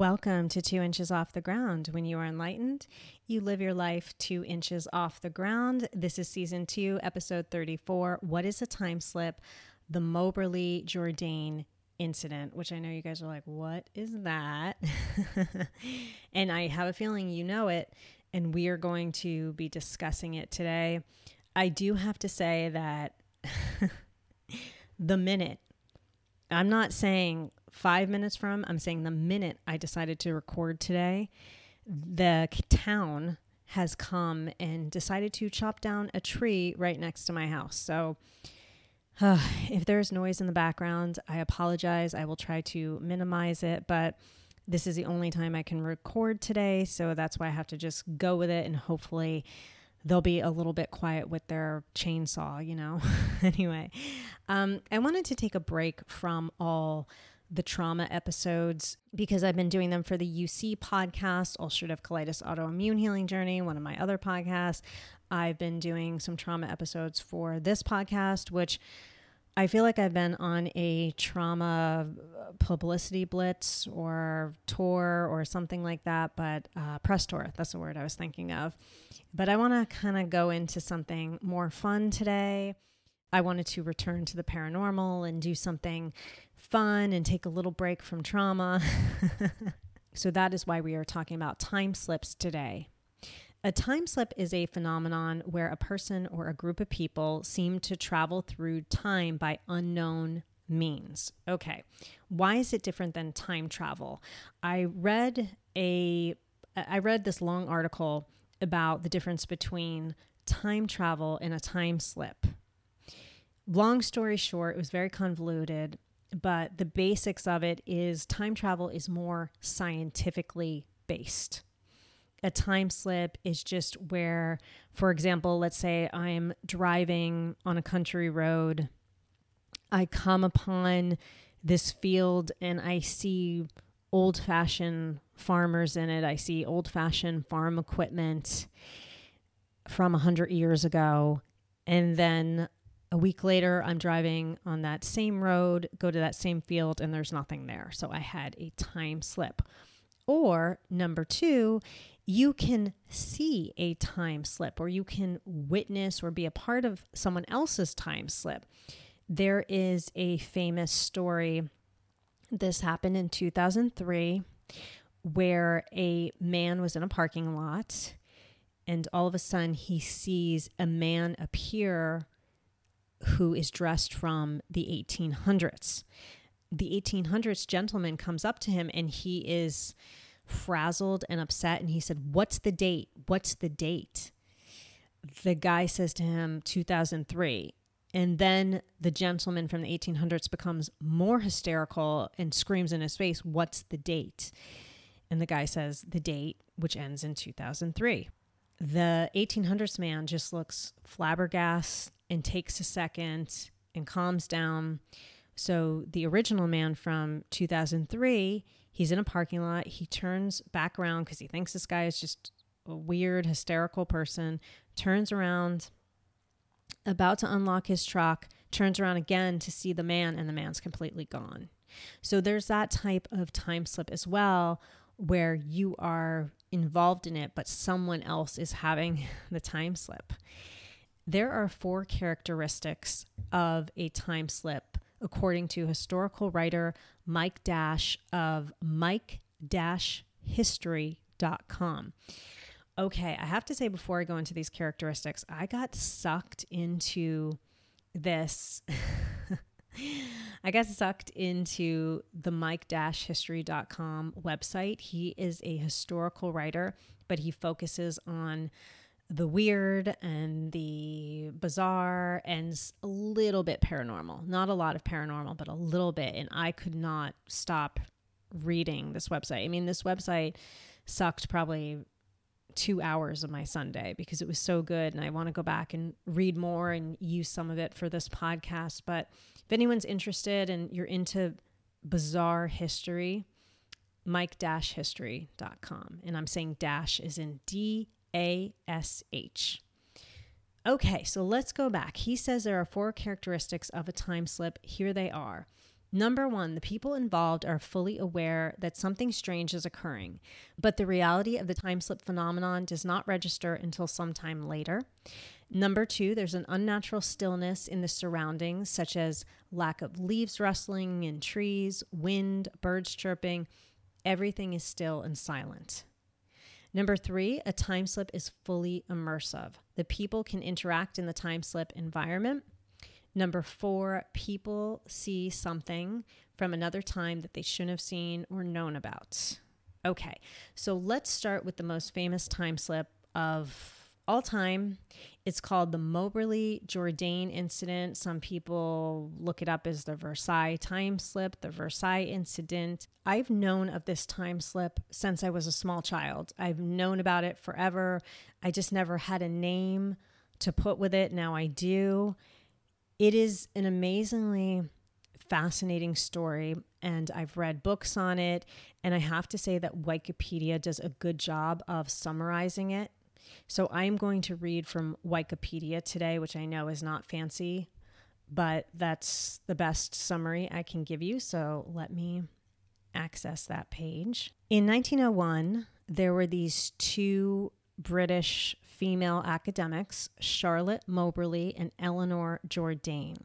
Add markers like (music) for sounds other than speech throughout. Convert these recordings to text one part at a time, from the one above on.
Welcome to Two Inches Off the Ground. When you are enlightened, you live your life two inches off the ground. This is season two, episode 34. What is a time slip? The Moberly Jourdain incident, which I know you guys are like, what is that? (laughs) and I have a feeling you know it, and we are going to be discussing it today. I do have to say that (laughs) the minute, I'm not saying five minutes from, I'm saying the minute I decided to record today, the town has come and decided to chop down a tree right next to my house. So, uh, (sighs) if there's noise in the background, I apologize. I will try to minimize it, but this is the only time I can record today. So that's why I have to just go with it and hopefully they'll be a little bit quiet with their chainsaw, you know? (laughs) anyway, um, I wanted to take a break from all the trauma episodes because I've been doing them for the UC podcast, ulcerative colitis autoimmune healing journey, one of my other podcasts. I've been doing some trauma episodes for this podcast, which I feel like I've been on a trauma publicity blitz or tour or something like that, but uh, press tour, that's the word I was thinking of. But I want to kind of go into something more fun today. I wanted to return to the paranormal and do something fun and take a little break from trauma. (laughs) so that is why we are talking about time slips today. A time slip is a phenomenon where a person or a group of people seem to travel through time by unknown means. Okay. Why is it different than time travel? I read a I read this long article about the difference between time travel and a time slip. Long story short, it was very convoluted but the basics of it is time travel is more scientifically based. A time slip is just where, for example, let's say I'm driving on a country road, I come upon this field and I see old fashioned farmers in it. I see old fashioned farm equipment from 100 years ago. And then a week later, I'm driving on that same road, go to that same field, and there's nothing there. So I had a time slip. Or number two, you can see a time slip or you can witness or be a part of someone else's time slip. There is a famous story. This happened in 2003 where a man was in a parking lot and all of a sudden he sees a man appear who is dressed from the 1800s. The 1800s gentleman comes up to him and he is frazzled and upset. And he said, What's the date? What's the date? The guy says to him, 2003. And then the gentleman from the 1800s becomes more hysterical and screams in his face, What's the date? And the guy says, The date, which ends in 2003. The 1800s man just looks flabbergasted and takes a second and calms down. So the original man from 2003, he's in a parking lot. He turns back around because he thinks this guy is just a weird, hysterical person, turns around, about to unlock his truck, turns around again to see the man, and the man's completely gone. So there's that type of time slip as well, where you are involved in it, but someone else is having (laughs) the time slip. There are four characteristics of a time slip, according to historical writer Mike Dash of Mike Dash history.com. Okay, I have to say before I go into these characteristics, I got sucked into this. (laughs) I got sucked into the Mike Dash History.com website. He is a historical writer, but he focuses on the weird and the bizarre and a little bit paranormal. Not a lot of paranormal, but a little bit. And I could not stop reading this website. I mean, this website sucked probably two hours of my Sunday because it was so good. And I want to go back and read more and use some of it for this podcast. But if anyone's interested and you're into bizarre history, mikedashhistory.com. And I'm saying dash is in D a S H. Okay, so let's go back. He says there are four characteristics of a time slip. Here they are. Number one, the people involved are fully aware that something strange is occurring, but the reality of the time slip phenomenon does not register until sometime later. Number two, there's an unnatural stillness in the surroundings, such as lack of leaves rustling in trees, wind, birds chirping. Everything is still and silent. Number three, a time slip is fully immersive. The people can interact in the time slip environment. Number four, people see something from another time that they shouldn't have seen or known about. Okay, so let's start with the most famous time slip of all time. It's called the Moberly Jourdain incident. Some people look it up as the Versailles time slip, the Versailles incident. I've known of this time slip since I was a small child. I've known about it forever. I just never had a name to put with it. Now I do. It is an amazingly fascinating story and I've read books on it and I have to say that Wikipedia does a good job of summarizing it so I'm going to read from Wikipedia today, which I know is not fancy, but that's the best summary I can give you. So let me access that page. In 1901, there were these two British female academics, Charlotte Moberly and Eleanor Jourdain.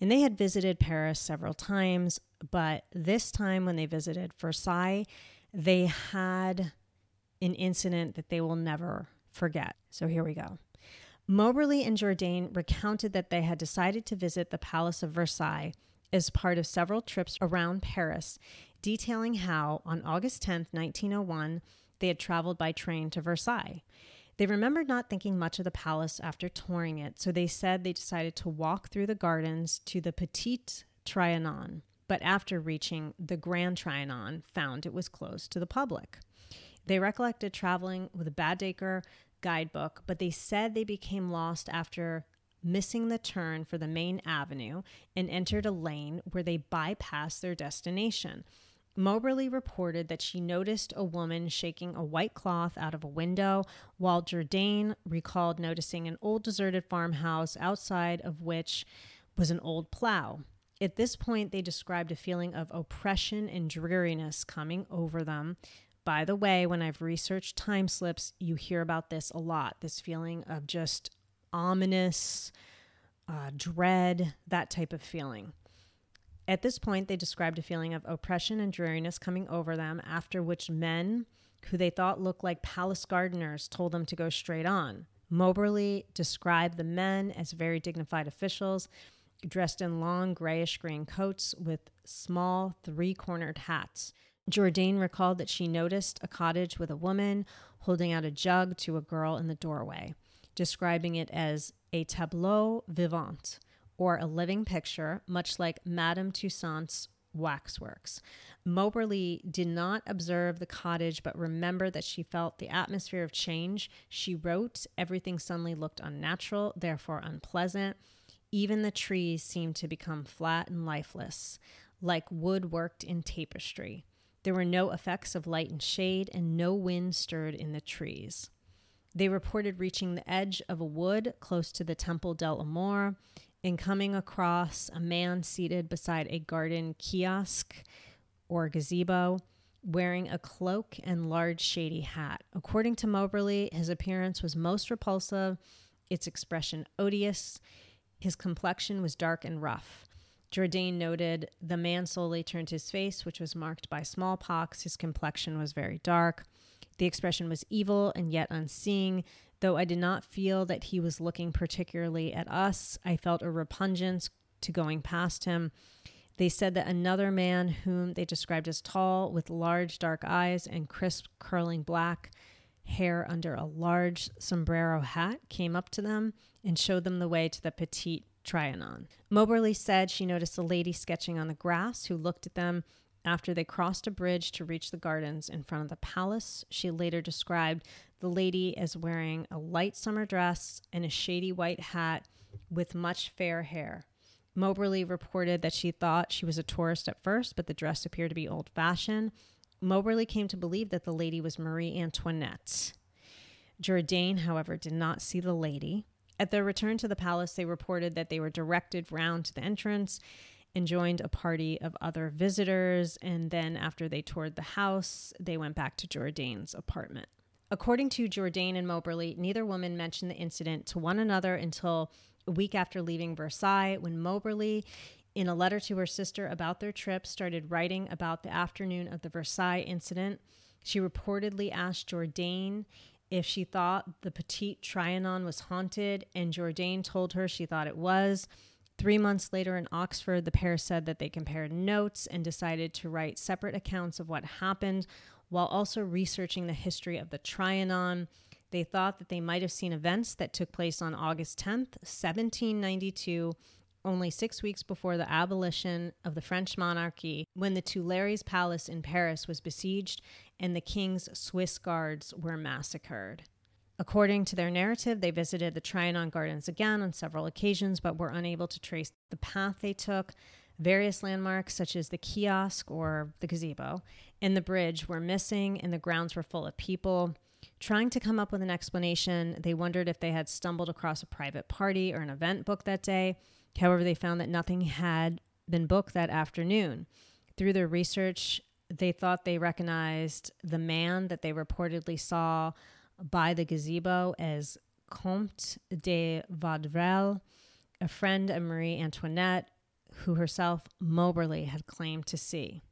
And they had visited Paris several times, but this time when they visited Versailles, they had an incident that they will never forget. So here we go. Moberly and Jourdain recounted that they had decided to visit the Palace of Versailles as part of several trips around Paris, detailing how, on August 10, 1901, they had traveled by train to Versailles. They remembered not thinking much of the palace after touring it, so they said they decided to walk through the gardens to the Petit Trianon, but after reaching the Grand Trianon, found it was closed to the public. They recollected traveling with a Baedeker guidebook, but they said they became lost after missing the turn for the main avenue and entered a lane where they bypassed their destination. Moberly reported that she noticed a woman shaking a white cloth out of a window, while Jourdain recalled noticing an old deserted farmhouse outside of which was an old plow. At this point, they described a feeling of oppression and dreariness coming over them, by the way, when I've researched time slips, you hear about this a lot this feeling of just ominous, uh, dread, that type of feeling. At this point, they described a feeling of oppression and dreariness coming over them, after which men who they thought looked like palace gardeners told them to go straight on. Moberly described the men as very dignified officials, dressed in long grayish green coats with small three cornered hats. Jourdain recalled that she noticed a cottage with a woman holding out a jug to a girl in the doorway, describing it as a tableau vivant, or a living picture, much like Madame Tussaud's waxworks. Moberly did not observe the cottage, but remembered that she felt the atmosphere of change. She wrote, Everything suddenly looked unnatural, therefore unpleasant. Even the trees seemed to become flat and lifeless, like wood worked in tapestry. There were no effects of light and shade, and no wind stirred in the trees. They reported reaching the edge of a wood close to the Temple de l'Amour and coming across a man seated beside a garden kiosk or gazebo wearing a cloak and large shady hat. According to Moberly, his appearance was most repulsive, its expression odious. His complexion was dark and rough. Jourdain noted the man slowly turned his face, which was marked by smallpox. His complexion was very dark. The expression was evil and yet unseeing. Though I did not feel that he was looking particularly at us, I felt a repugnance to going past him. They said that another man, whom they described as tall, with large dark eyes and crisp curling black hair under a large sombrero hat, came up to them and showed them the way to the Petit Trianon. Moberly said she noticed a lady sketching on the grass who looked at them after they crossed a bridge to reach the gardens in front of the palace. She later described the lady as wearing a light summer dress and a shady white hat with much fair hair. Moberly reported that she thought she was a tourist at first, but the dress appeared to be old fashioned. Moberly came to believe that the lady was Marie Antoinette. Jourdain, however, did not see the lady. At their return to the palace, they reported that they were directed round to the entrance and joined a party of other visitors. And then, after they toured the house, they went back to Jourdain's apartment. According to Jourdain and Moberly, neither woman mentioned the incident to one another until a week after leaving Versailles, when Moberly, in a letter to her sister about their trip, started writing about the afternoon of the Versailles incident. She reportedly asked Jourdain if she thought the Petit Trianon was haunted, and Jourdain told her she thought it was. Three months later in Oxford, the pair said that they compared notes and decided to write separate accounts of what happened while also researching the history of the Trianon. They thought that they might have seen events that took place on August 10th, 1792, only six weeks before the abolition of the French monarchy, when the Tuileries Palace in Paris was besieged and the king's Swiss guards were massacred. According to their narrative, they visited the Trianon Gardens again on several occasions, but were unable to trace the path they took. Various landmarks, such as the kiosk or the gazebo and the bridge, were missing, and the grounds were full of people. Trying to come up with an explanation, they wondered if they had stumbled across a private party or an event booked that day. However, they found that nothing had been booked that afternoon. Through their research, they thought they recognized the man that they reportedly saw by the gazebo as Comte de Vaudreuil, a friend of Marie Antoinette, who herself Moberly had claimed to see.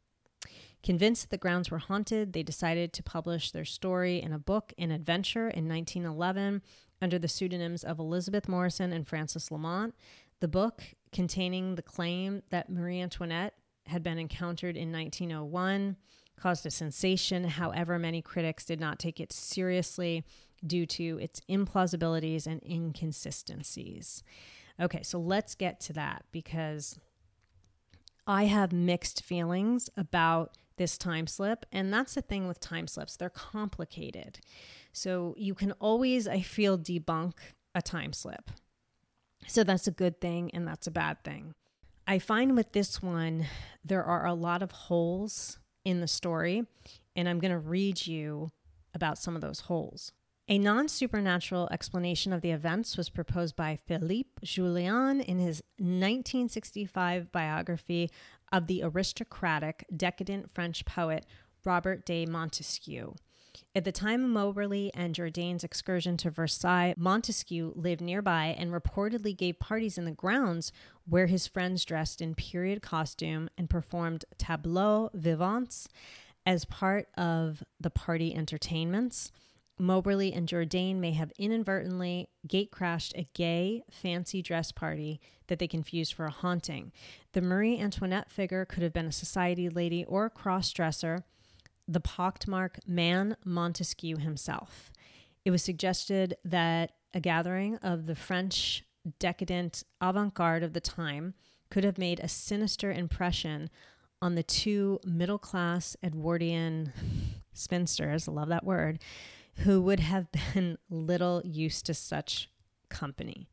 Convinced that the grounds were haunted, they decided to publish their story in a book, An Adventure, in 1911 under the pseudonyms of Elizabeth Morison and Frances Lamont. The book, containing the claim that Marie Antoinette had been encountered in 1901, caused a sensation. However, many critics did not take it seriously due to its implausibilities and inconsistencies. Okay, so let's get to that because I have mixed feelings about this time slip. And that's the thing with time slips, they're complicated. So you can always, I feel, debunk a time slip. So that's a good thing and that's a bad thing. I find with this one, there are a lot of holes in the story, and I'm going to read you about some of those holes. A non supernatural explanation of the events was proposed by Philippe Jullien in his 1965 biography of the aristocratic, decadent French poet Robert de Montesquiou. At the time of Moberly and Jourdain's excursion to Versailles, Montesquiou lived nearby and reportedly gave parties in the grounds where his friends dressed in period costume and performed tableaux vivants as part of the party entertainments. Moberly and Jourdain may have inadvertently gate crashed a gay, fancy dress party that they confused for a haunting. The Marie Antoinette figure could have been a society lady or a cross dresser the pockmarked man Montesquiou himself. It was suggested that a gathering of the French decadent avant garde of the time could have made a sinister impression on the two middle class Edwardian spinsters, love that word, who would have been (laughs) little used to such company.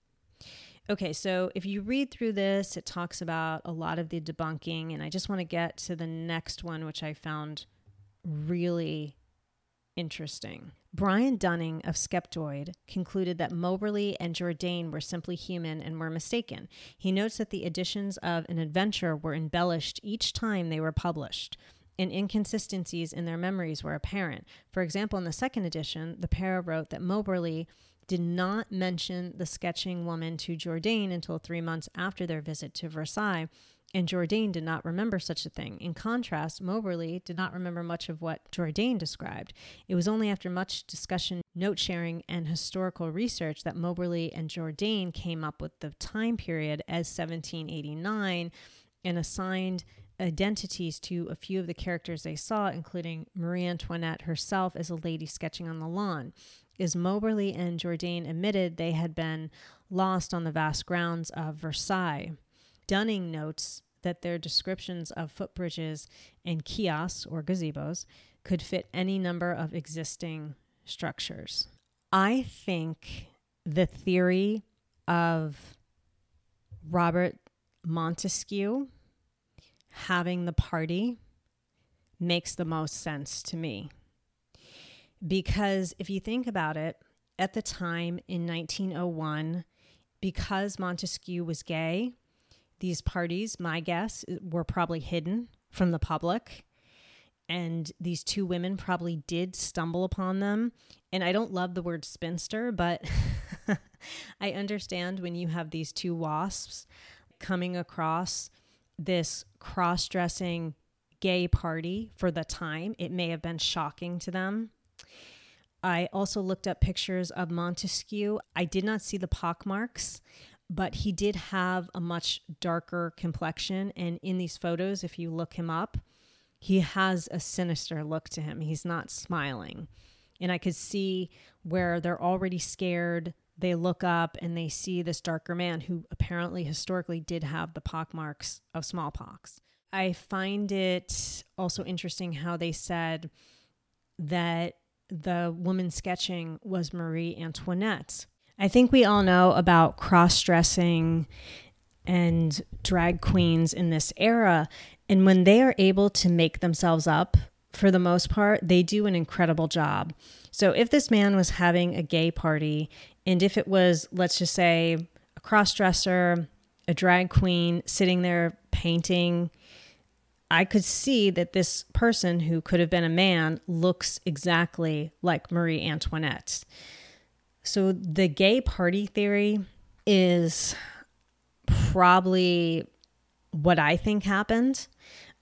Okay, so if you read through this, it talks about a lot of the debunking, and I just want to get to the next one, which I found really interesting. Brian Dunning of Skeptoid concluded that Moberly and Jourdain were simply human and were mistaken. He notes that the editions of An Adventure were embellished each time they were published, and inconsistencies in their memories were apparent. For example, in the second edition, the pair wrote that Moberly did not mention the sketching woman to Jourdain until three months after their visit to Versailles, and Jourdain did not remember such a thing. In contrast, Moberly did not remember much of what Jourdain described. It was only after much discussion, note sharing, and historical research that Moberly and Jourdain came up with the time period as 1789 and assigned identities to a few of the characters they saw, including Marie Antoinette herself as a lady sketching on the lawn. As Moberly and Jourdain admitted, they had been lost on the vast grounds of Versailles. Dunning notes that their descriptions of footbridges and kiosks or gazebos could fit any number of existing structures. I think the theory of Robert Montesquiou having the party makes the most sense to me. Because if you think about it, at the time in 1901, because Montesquiou was gay, these parties, my guess, were probably hidden from the public. And these two women probably did stumble upon them. And I don't love the word spinster, but (laughs) I understand when you have these two wasps coming across this cross dressing gay party for the time, it may have been shocking to them. I also looked up pictures of Montesquiou. I did not see the pockmarks, but he did have a much darker complexion. And in these photos, if you look him up, he has a sinister look to him. He's not smiling. And I could see where they're already scared. They look up and they see this darker man who apparently historically did have the pockmarks of smallpox. I find it also interesting how they said that the woman sketching was Marie Antoinette. I think we all know about cross dressing and drag queens in this era. And when they are able to make themselves up, for the most part, they do an incredible job. So if this man was having a gay party, and if it was, let's just say, a cross dresser, a drag queen sitting there painting I could see that this person who could have been a man looks exactly like Marie Antoinette. So the gay party theory is probably what I think happened.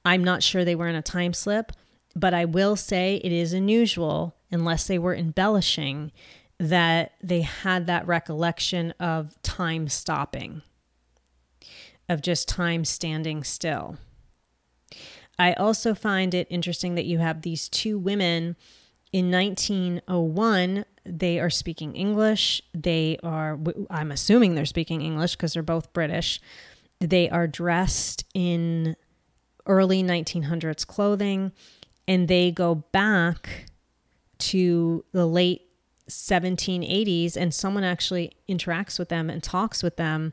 I'm not sure they were in a time slip, but I will say it is unusual, unless they were embellishing, that they had that recollection of time stopping, of just time standing still. I also find it interesting that you have these two women in 1901. They are speaking English. They are, I'm assuming they're speaking English because they're both British. They are dressed in early 1900s clothing and they go back to the late 1780s and someone actually interacts with them and talks with them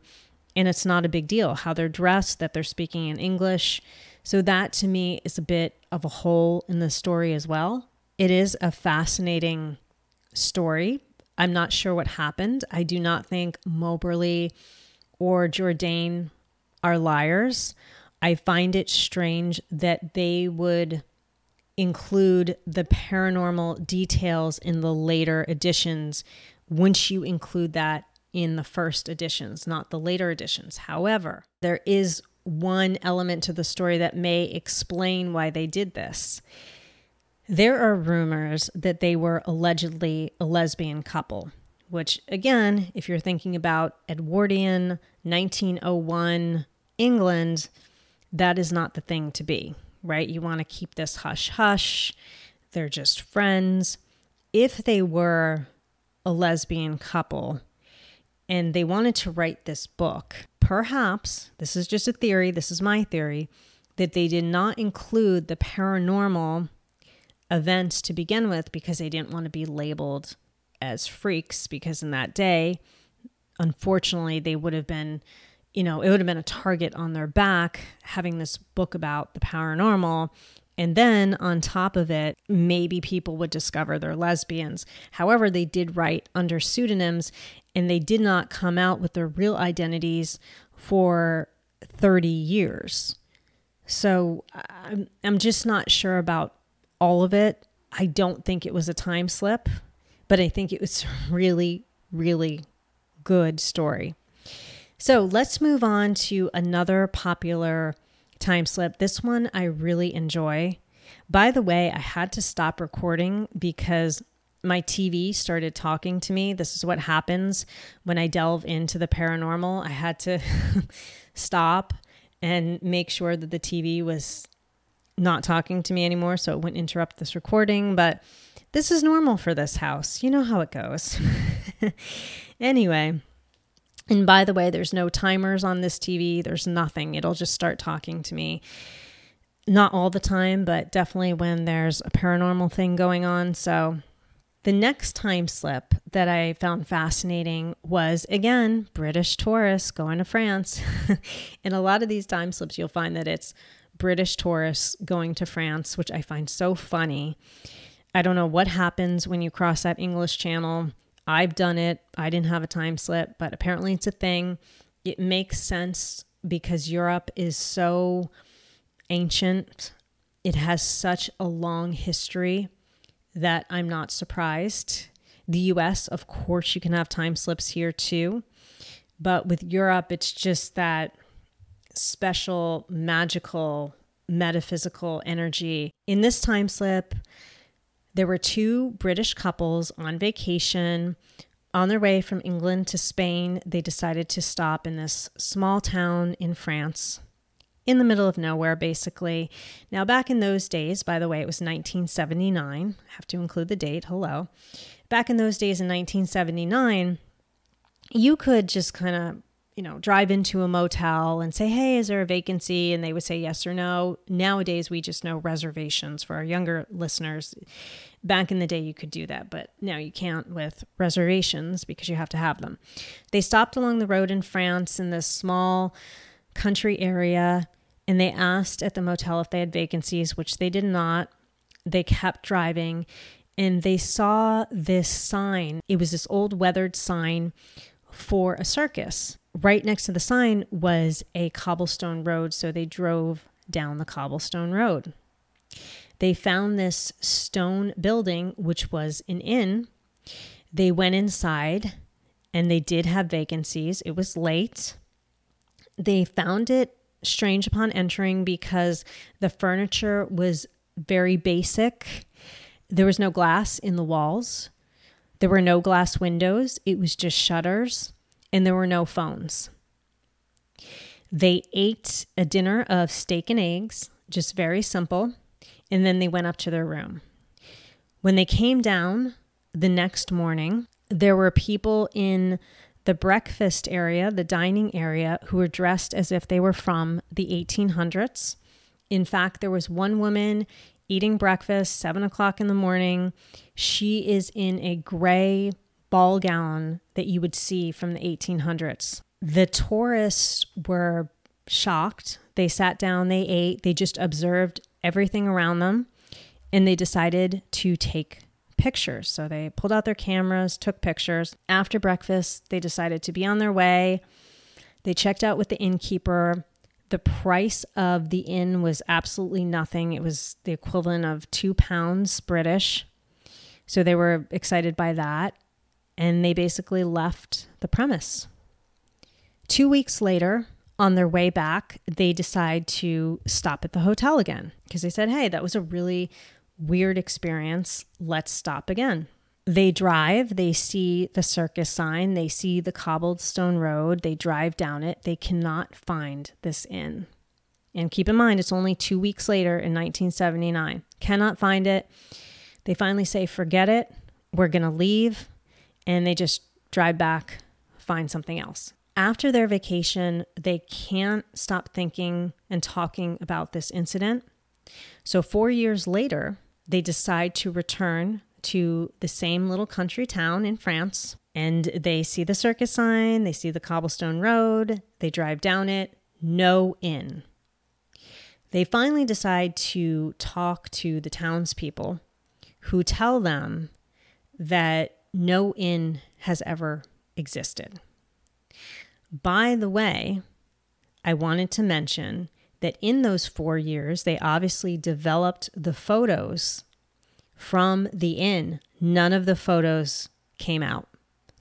and it's not a big deal how they're dressed that they're speaking in english so that to me is a bit of a hole in the story as well. It is a fascinating story. I'm not sure what happened. I do not think Moberly or Jourdain are liars. I find it strange that they would include the paranormal details in the later editions once you include that in the first editions, not the later editions. However, there is one element to the story that may explain why they did this. There are rumors that they were allegedly a lesbian couple, which, again, if you're thinking about Edwardian 1901 England, that is not the thing to be, right? You want to keep this hush hush. They're just friends. If they were a lesbian couple and they wanted to write this book, perhaps, this is just a theory, this is my theory, that they did not include the paranormal events to begin with because they didn't want to be labeled as freaks because in that day unfortunately they would have been you know it would have been a target on their back having this book about the paranormal and then on top of it, maybe people would discover they're lesbians. However, they did write under pseudonyms and they did not come out with their real identities for 30 years. So I'm, I'm just not sure about all of it. I don't think it was a time slip, but I think it was really, really good story. So let's move on to another popular time slip. This one I really enjoy. By the way, I had to stop recording because my TV started talking to me. This is what happens when I delve into the paranormal. I had to (laughs) stop and make sure that the TV was not talking to me anymore so it wouldn't interrupt this recording. But this is normal for this house. You know how it goes. (laughs) anyway. And by the way, there's no timers on this TV. There's nothing. It'll just start talking to me. Not all the time, but definitely when there's a paranormal thing going on. So the next time slip that I found fascinating was again British tourists going to France. (laughs) and a lot of these time slips, you'll find that it's British tourists going to France, which I find so funny. I don't know what happens when you cross that English channel. I've done it. I didn't have a time slip, but apparently it's a thing. It makes sense because Europe is so ancient. It has such a long history that I'm not surprised. The US, of course, you can have time slips here too. But with Europe, it's just that special, magical, metaphysical energy. In this time slip, there were two British couples on vacation. On their way from England to Spain, they decided to stop in this small town in France, in the middle of nowhere, basically. Now, back in those days, by the way, it was 1979. I have to include the date. Hello. Back in those days in 1979, you could just kind of you know, drive into a motel and say, hey, is there a vacancy? And they would say yes or no. Nowadays, we just know reservations for our younger listeners. Back in the day, you could do that, but now you can't with reservations because you have to have them. They stopped along the road in France in this small country area and they asked at the motel if they had vacancies, which they did not. They kept driving and they saw this sign. It was this old weathered sign for a circus right next to the sign was a cobblestone road, so they drove down the cobblestone road. They found this stone building, which was an inn. They went inside and they did have vacancies. It was late. They found it strange upon entering because the furniture was very basic. There was no glass in the walls, there were no glass windows, it was just shutters and there were no phones. They ate a dinner of steak and eggs, just very simple, and then they went up to their room. When they came down the next morning, there were people in the breakfast area, the dining area, who were dressed as if they were from the 1800s. In fact, there was one woman eating breakfast, seven o'clock in the morning. She is in a gray ball gown that you would see from the 1800s. The tourists were shocked. They sat down, they ate, they just observed everything around them, and they decided to take pictures. So they pulled out their cameras, took pictures. After breakfast, they decided to be on their way. They checked out with the innkeeper. The price of the inn was absolutely nothing. It was the equivalent of two pounds British. So they were excited by that and they basically left the premise. Two weeks later, on their way back, they decide to stop at the hotel again because they said, hey, that was a really weird experience. Let's stop again. They drive, they see the circus sign, they see the cobbled stone road, they drive down it. They cannot find this inn. And keep in mind, it's only two weeks later in 1979. Cannot find it. They finally say, forget it. We're going to leave and they just drive back, find something else. After their vacation, they can't stop thinking and talking about this incident. So, four years later, they decide to return to the same little country town in France and they see the circus sign, they see the cobblestone road, they drive down it, no inn. They finally decide to talk to the townspeople who tell them that no inn has ever existed. By the way, I wanted to mention that in those four years, they obviously developed the photos from the inn. None of the photos came out,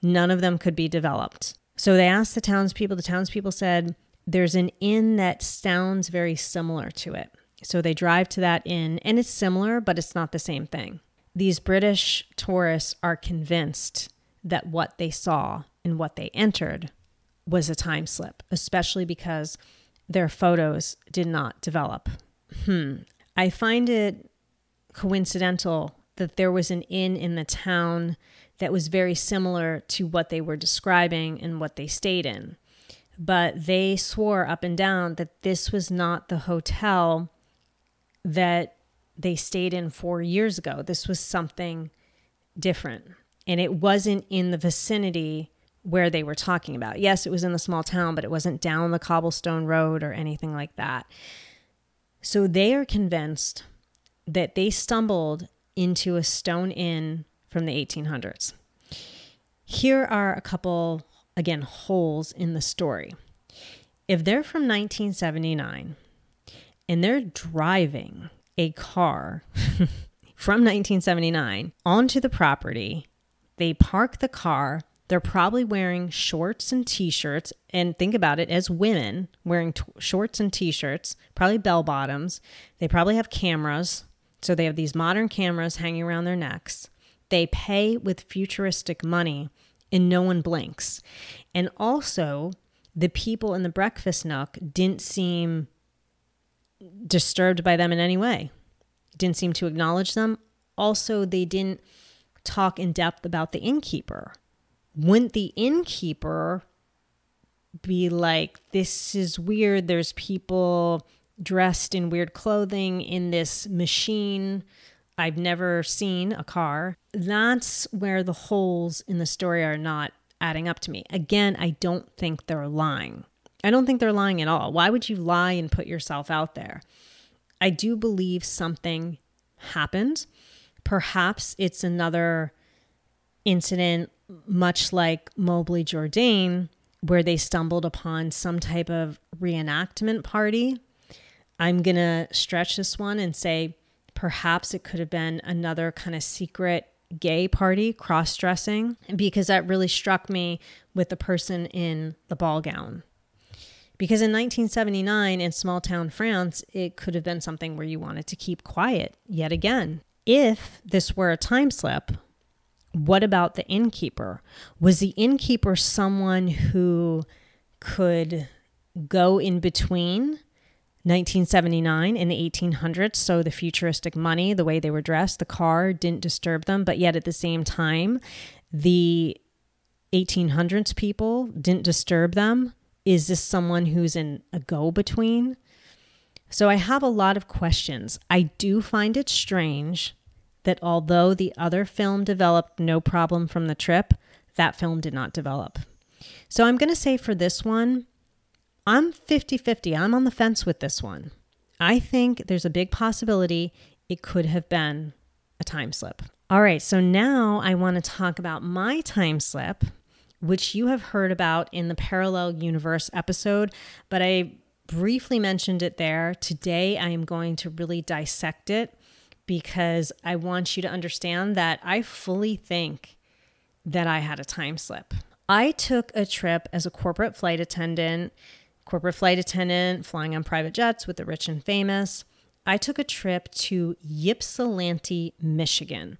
none of them could be developed. So they asked the townspeople, the townspeople said, There's an inn that sounds very similar to it. So they drive to that inn, and it's similar, but it's not the same thing these British tourists are convinced that what they saw and what they entered was a time slip, especially because their photos did not develop. Hmm. I find it coincidental that there was an inn in the town that was very similar to what they were describing and what they stayed in. But they swore up and down that this was not the hotel that they stayed in four years ago. This was something different. And it wasn't in the vicinity where they were talking about. Yes, it was in the small town, but it wasn't down the cobblestone road or anything like that. So they are convinced that they stumbled into a stone inn from the 1800s. Here are a couple, again, holes in the story. If they're from 1979 and they're driving a car (laughs) from 1979 onto the property, they park the car. They're probably wearing shorts and t shirts. And think about it as women wearing t- shorts and t shirts, probably bell bottoms. They probably have cameras. So they have these modern cameras hanging around their necks. They pay with futuristic money and no one blinks. And also, the people in the breakfast nook didn't seem disturbed by them in any way, didn't seem to acknowledge them. Also, they didn't talk in depth about the innkeeper. Wouldn't the innkeeper be like, this is weird? There's people dressed in weird clothing in this machine. I've never seen a car. That's where the holes in the story are not adding up to me. Again, I don't think they're lying. I don't think they're lying at all. Why would you lie and put yourself out there? I do believe something happened. Perhaps it's another incident, much like Mobley Jourdain, where they stumbled upon some type of reenactment party. I'm going to stretch this one and say perhaps it could have been another kind of secret gay party, cross dressing, because that really struck me with the person in the ball gown. Because in 1979 in small town France, it could have been something where you wanted to keep quiet yet again. If this were a time slip, what about the innkeeper? Was the innkeeper someone who could go in between 1979 in the 1800s. So the futuristic money, the way they were dressed, the car didn't disturb them. But yet at the same time, the 1800s people didn't disturb them. Is this someone who's in a go between? So I have a lot of questions. I do find it strange that although the other film developed no problem from the trip, that film did not develop. So I'm going to say for this one, I'm 50 50. I'm on the fence with this one. I think there's a big possibility it could have been a time slip. All right, so now I want to talk about my time slip, which you have heard about in the Parallel Universe episode, but I briefly mentioned it there. Today I am going to really dissect it because I want you to understand that I fully think that I had a time slip. I took a trip as a corporate flight attendant corporate flight attendant, flying on private jets with the rich and famous. I took a trip to Ypsilanti, Michigan.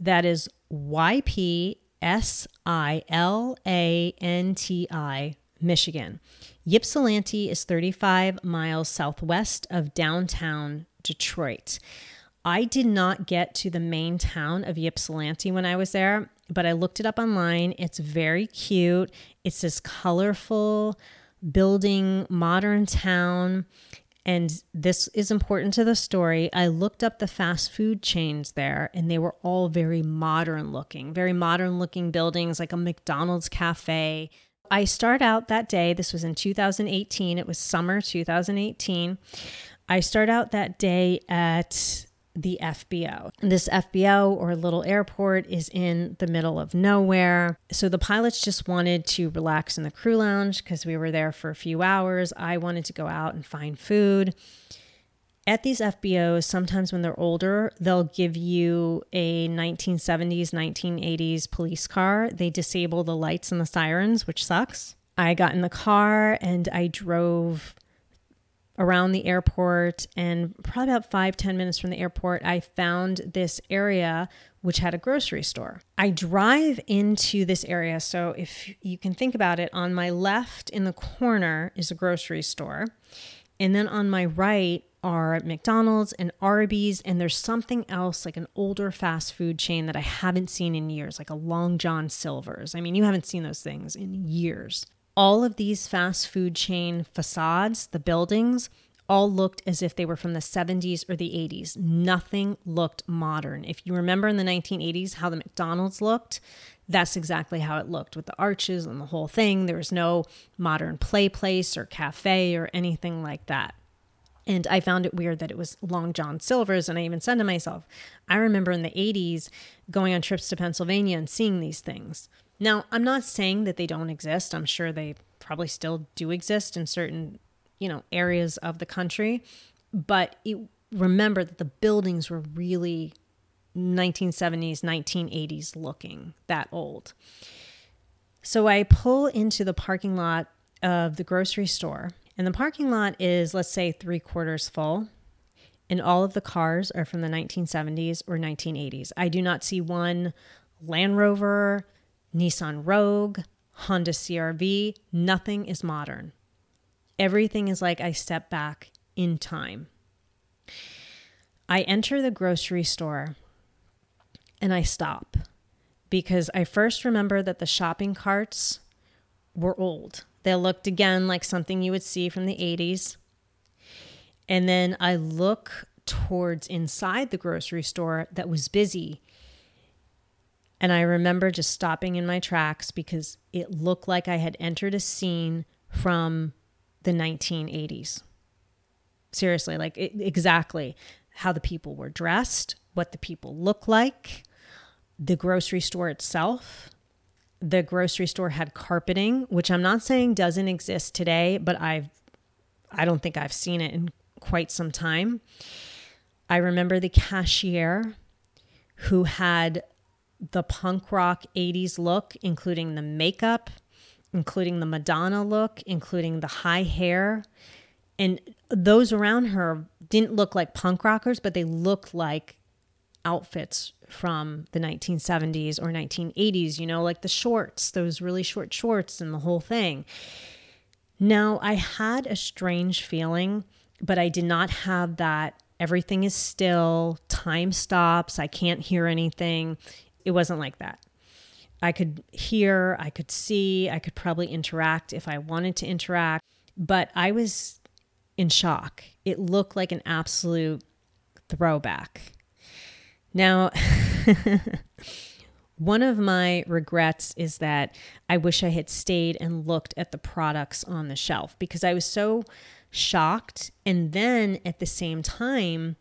That is Y P S I L A N T I, Michigan. Ypsilanti is 35 miles southwest of downtown Detroit. I did not get to the main town of Ypsilanti when I was there, but I looked it up online. It's very cute. It's this colorful, building modern town. And this is important to the story. I looked up the fast food chains there, and they were all very modern looking, very modern looking buildings, like a McDonald's cafe. I start out that day, this was in 2018, it was summer 2018. I start out that day at the FBO. This FBO or little airport is in the middle of nowhere. So the pilots just wanted to relax in the crew lounge because we were there for a few hours. I wanted to go out and find food. At these FBOs, sometimes when they're older, they'll give you a 1970s, 1980s police car. They disable the lights and the sirens, which sucks. I got in the car and I drove around the airport and probably about five ten minutes from the airport i found this area which had a grocery store. I drive into this area so if you can think about it on my left in the corner is a grocery store and then on my right are mcdonald's and arby's and there's something else like an older fast food chain that i haven't seen in years like a long john silver's. I mean you haven't seen those things in years all of these fast food chain facades, the buildings, all looked as if they were from the 70s or the 80s. Nothing looked modern. If you remember in the 1980s how the McDonald's looked, that's exactly how it looked with the arches and the whole thing. There was no modern play place or cafe or anything like that. And I found it weird that it was Long John Silver's. And I even said to myself, I remember in the 80s going on trips to Pennsylvania and seeing these things. Now, I'm not saying that they don't exist. I'm sure they probably still do exist in certain, you know, areas of the country, but it, remember that the buildings were really 1970s, 1980s looking, that old. So I pull into the parking lot of the grocery store, and the parking lot is, let's say, three quarters full, and all of the cars are from the 1970s or 1980s. I do not see one Land Rover, Nissan Rogue, Honda CRV. Nothing is modern. Everything is like I step back in time. I enter the grocery store and I stop because I first remember that the shopping carts were old. They looked again like something you would see from the 80s. And then I look towards inside the grocery store that was busy. And I remember just stopping in my tracks because it looked like I had entered a scene from the 1980s. Seriously, like it, exactly how the people were dressed, what the people looked like, the grocery store itself. The grocery store had carpeting, which I'm not saying doesn't exist today, but I've I don't think I've seen it in quite some time. I remember the cashier who had the punk rock 80s look, including the makeup, including the Madonna look, including the high hair. And those around her didn't look like punk rockers, but they looked like outfits from the 1970s or 1980s, you know, like the shorts, those really short shorts and the whole thing. Now, I had a strange feeling, but I did not have that everything is still, time stops, I can't hear anything. It wasn't like that. I could hear, I could see, I could probably interact if I wanted to interact, but I was in shock. It looked like an absolute throwback. Now, (laughs) one of my regrets is that I wish I had stayed and looked at the products on the shelf because I was so shocked. And then at the same time,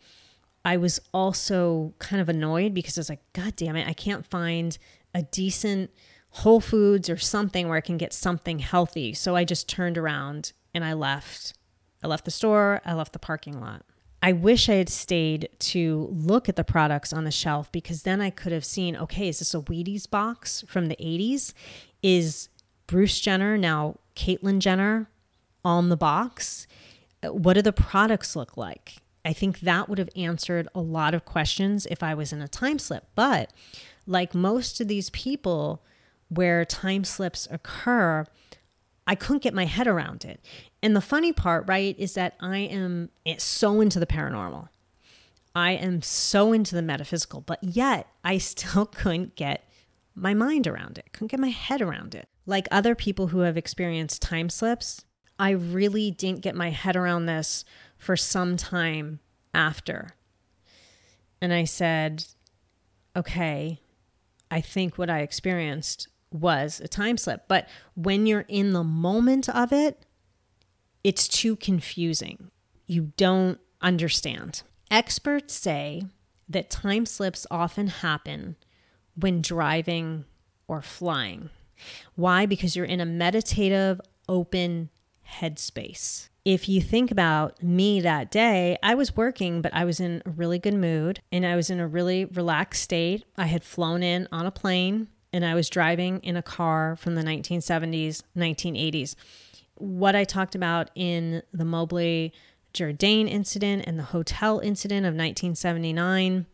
I was also kind of annoyed because I was like, God damn it, I can't find a decent Whole Foods or something where I can get something healthy. So I just turned around and I left. I left the store, I left the parking lot. I wish I had stayed to look at the products on the shelf because then I could have seen okay, is this a Wheaties box from the 80s? Is Bruce Jenner, now Caitlyn Jenner, on the box? What do the products look like? I think that would have answered a lot of questions if I was in a time slip. But like most of these people where time slips occur, I couldn't get my head around it. And the funny part, right, is that I am so into the paranormal. I am so into the metaphysical, but yet I still (laughs) couldn't get my mind around it, couldn't get my head around it. Like other people who have experienced time slips, I really didn't get my head around this for some time after. And I said, okay, I think what I experienced was a time slip. But when you're in the moment of it, it's too confusing. You don't understand. Experts say that time slips often happen when driving or flying. Why? Because you're in a meditative, open headspace. If you think about me that day, I was working, but I was in a really good mood and I was in a really relaxed state. I had flown in on a plane and I was driving in a car from the 1970s, 1980s. What I talked about in the Moberly Jourdain incident and the hotel incident of 1979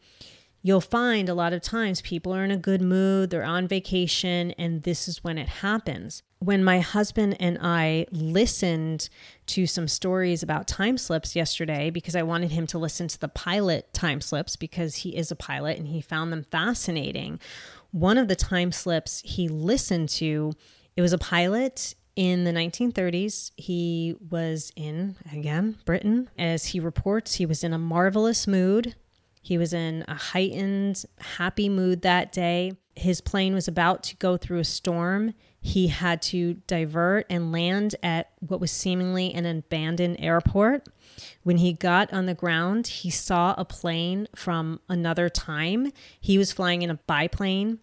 you'll find a lot of times people are in a good mood, they're on vacation, and this is when it happens. When my husband and I listened to some stories about time slips yesterday, because I wanted him to listen to the pilot time slips because he is a pilot and he found them fascinating. One of the time slips he listened to, it was a pilot in the 1930s, he was in, again, Britain. As he reports, he was in a marvelous mood. He was in a heightened, happy mood that day. His plane was about to go through a storm. He had to divert and land at what was seemingly an abandoned airport. When he got on the ground, he saw a plane from another time. He was flying in a biplane.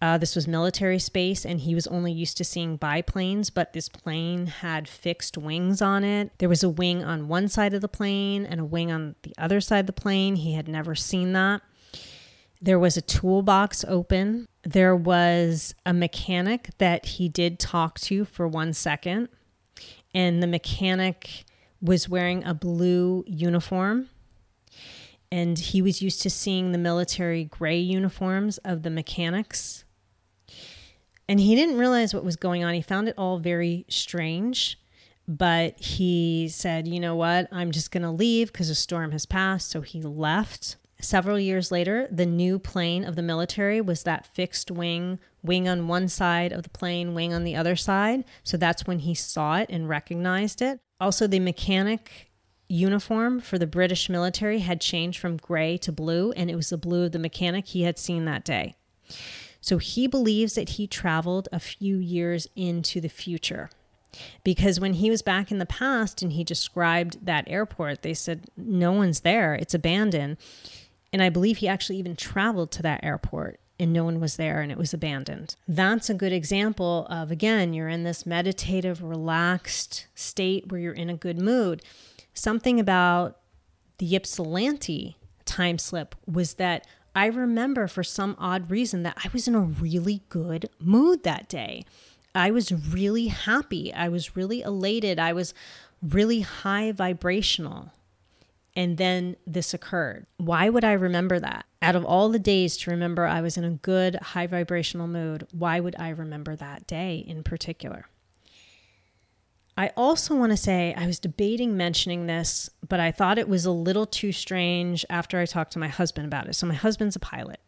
Uh, this was military space, and he was only used to seeing biplanes, but this plane had fixed wings on it. There was a wing on one side of the plane and a wing on the other side of the plane. He had never seen that. There was a toolbox open. There was a mechanic that he did talk to for one second, and the mechanic was wearing a blue uniform and he was used to seeing the military gray uniforms of the mechanics. And he didn't realize what was going on. He found it all very strange, but he said, You know what? I'm just going to leave because the storm has passed. So he left. Several years later, the new plane of the military was that fixed wing, wing on one side of the plane, wing on the other side. So that's when he saw it and recognized it. Also, the mechanic uniform for the British military had changed from gray to blue, and it was the blue of the mechanic he had seen that day. So he believes that he traveled a few years into the future. Because when he was back in the past and he described that airport, they said, No one's there, it's abandoned. And I believe he actually even traveled to that airport and no one was there and it was abandoned. That's a good example of, again, you're in this meditative, relaxed state where you're in a good mood something about the Ypsilanti time slip was that I remember for some odd reason that I was in a really good mood that day. I was really happy. I was really elated. I was really high vibrational. And then this occurred. Why would I remember that? Out of all the days to remember I was in a good high vibrational mood, why would I remember that day in particular? I also want to say I was debating mentioning this, but I thought it was a little too strange after I talked to my husband about it. So, my husband's a pilot.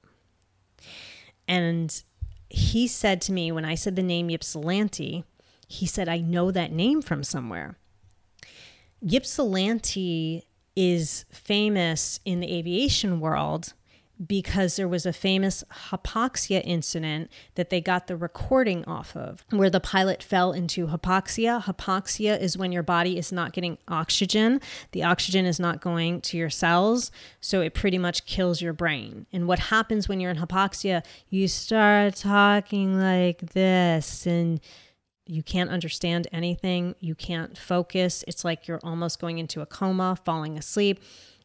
And he said to me when I said the name Ypsilanti, he said, I know that name from somewhere. Ypsilanti is famous in the aviation world because there was a famous hypoxia incident that they got the recording off of where the pilot fell into hypoxia. Hypoxia is when your body is not getting oxygen, the oxygen is not going to your cells, so it pretty much kills your brain. And what happens when you're in hypoxia, you start talking like this and you can't understand anything, you can't focus. It's like you're almost going into a coma, falling asleep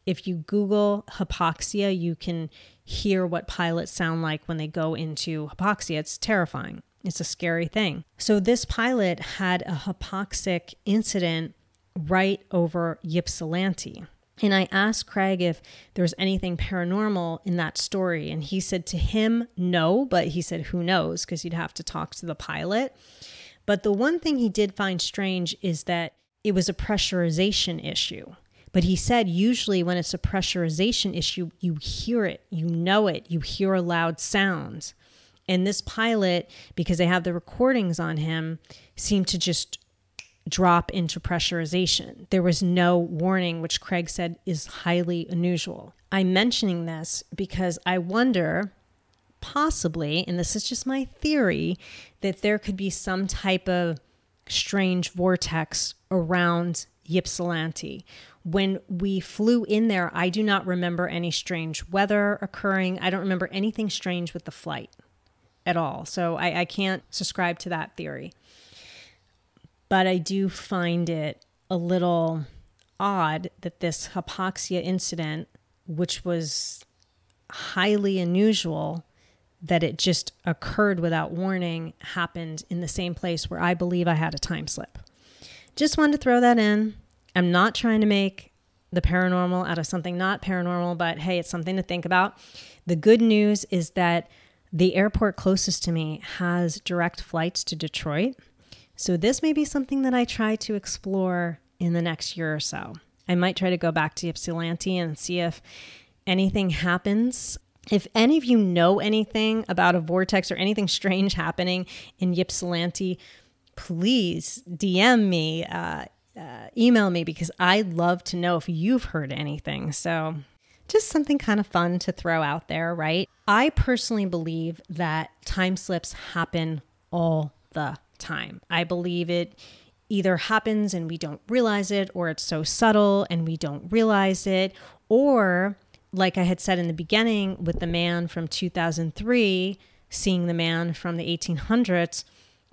if you Google hypoxia, you can hear what pilots sound like when they go into hypoxia. It's terrifying. It's a scary thing. So, this pilot had a hypoxic incident right over Ypsilanti. And I asked Craig if there was anything paranormal in that story. And he said to him, no, but he said, who knows? Because you'd have to talk to the pilot. But the one thing he did find strange is that it was a pressurization issue. But he said usually when it's a pressurization issue, you hear it, you know it, you hear a loud sound. And this pilot, because they have the recordings on him, seemed to just drop into pressurization. There was no warning, which Craig said is highly unusual. I'm mentioning this because I wonder, possibly, and this is just my theory, that there could be some type of strange vortex around Ypsilanti when we flew in there, I do not remember any strange weather occurring. I don't remember anything strange with the flight at all. So I, I can't subscribe to that theory. But I do find it a little odd that this hypoxia incident, which was highly unusual, that it just occurred without warning, happened in the same place where I believe I had a time slip. Just wanted to throw that in. I'm not trying to make the paranormal out of something not paranormal, but hey, it's something to think about. The good news is that the airport closest to me has direct flights to Detroit. So this may be something that I try to explore in the next year or so. I might try to go back to Ypsilanti and see if anything happens. If any of you know anything about a vortex or anything strange happening in Ypsilanti, please DM me. Uh, uh, email me because I'd love to know if you've heard anything. So, just something kind of fun to throw out there, right? I personally believe that time slips happen all the time. I believe it either happens and we don't realize it, or it's so subtle and we don't realize it, or like I had said in the beginning with the man from 2003 seeing the man from the 1800s,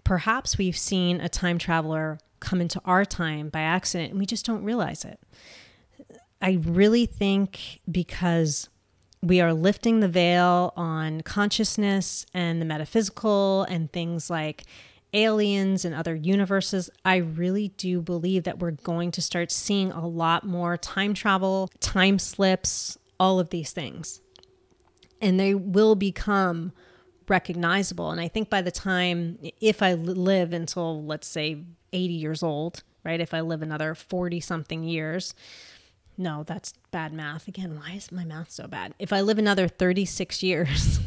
perhaps we've seen a time traveler come into our time by accident and we just don't realize it. I really think because we are lifting the veil on consciousness and the metaphysical and things like aliens and other universes, I really do believe that we're going to start seeing a lot more time travel, time slips, all of these things. And they will become recognizable. And I think by the time, if I live until, let's say, 80 years old, right? If I live another 40 something years, no, that's bad math. Again, why is my math so bad? If I live another 36 years,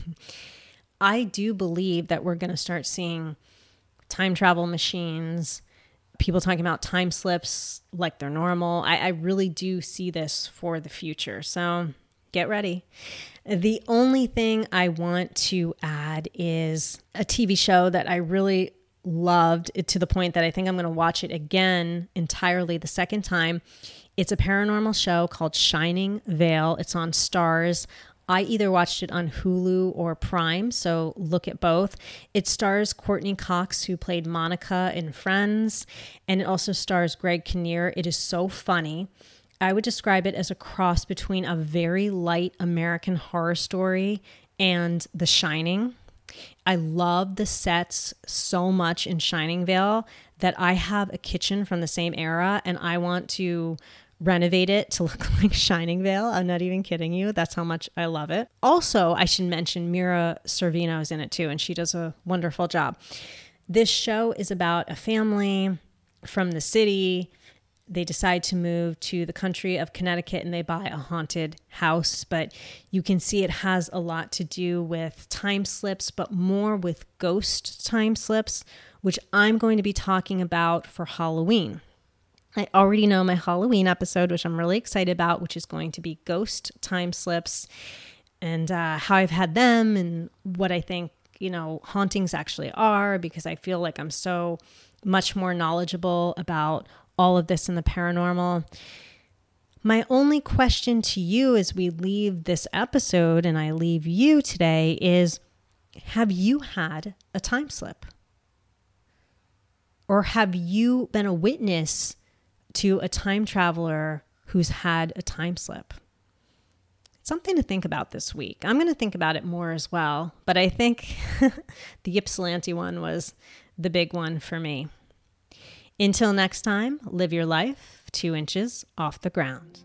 (laughs) I do believe that we're going to start seeing time travel machines, people talking about time slips like they're normal. I, I really do see this for the future. So get ready. The only thing I want to add is a TV show that I really loved to the point that I think I'm going to watch it again entirely the second time. It's a paranormal show called Shining Vale. It's on Starz. I either watched it on Hulu or Prime, so look at both. It stars Courteney Cox, who played Monica in Friends, and it also stars Greg Kinnear. It is so funny. I would describe it as a cross between a very light American horror story and The Shining. I love the sets so much in Shining Vale that I have a kitchen from the same era and I want to renovate it to (laughs) look like Shining Vale. I'm not even kidding you. That's how much I love it. Also, I should mention Mira Sorvino is in it too, and she does a wonderful job. This show is about a family from the city. They decide to move to the country of Connecticut and they buy a haunted house. But you can see it has a lot to do with time slips, but more with ghost time slips, which I'm going to be talking about for Halloween. I already know my Halloween episode, which I'm really excited about, which is going to be ghost time slips and uh, how I've had them and what I think, you know, hauntings actually are, because I feel like I'm so much more knowledgeable about all of this in the paranormal. My only question to you as we leave this episode and I leave you today is Have you had a time slip? Or have you been a witness to a time traveler who's had a time slip. Something to think about this week. I'm going to think about it more as well, but I think (laughs) the Ypsilanti one was the big one for me. Until next time, live your life two inches off the ground.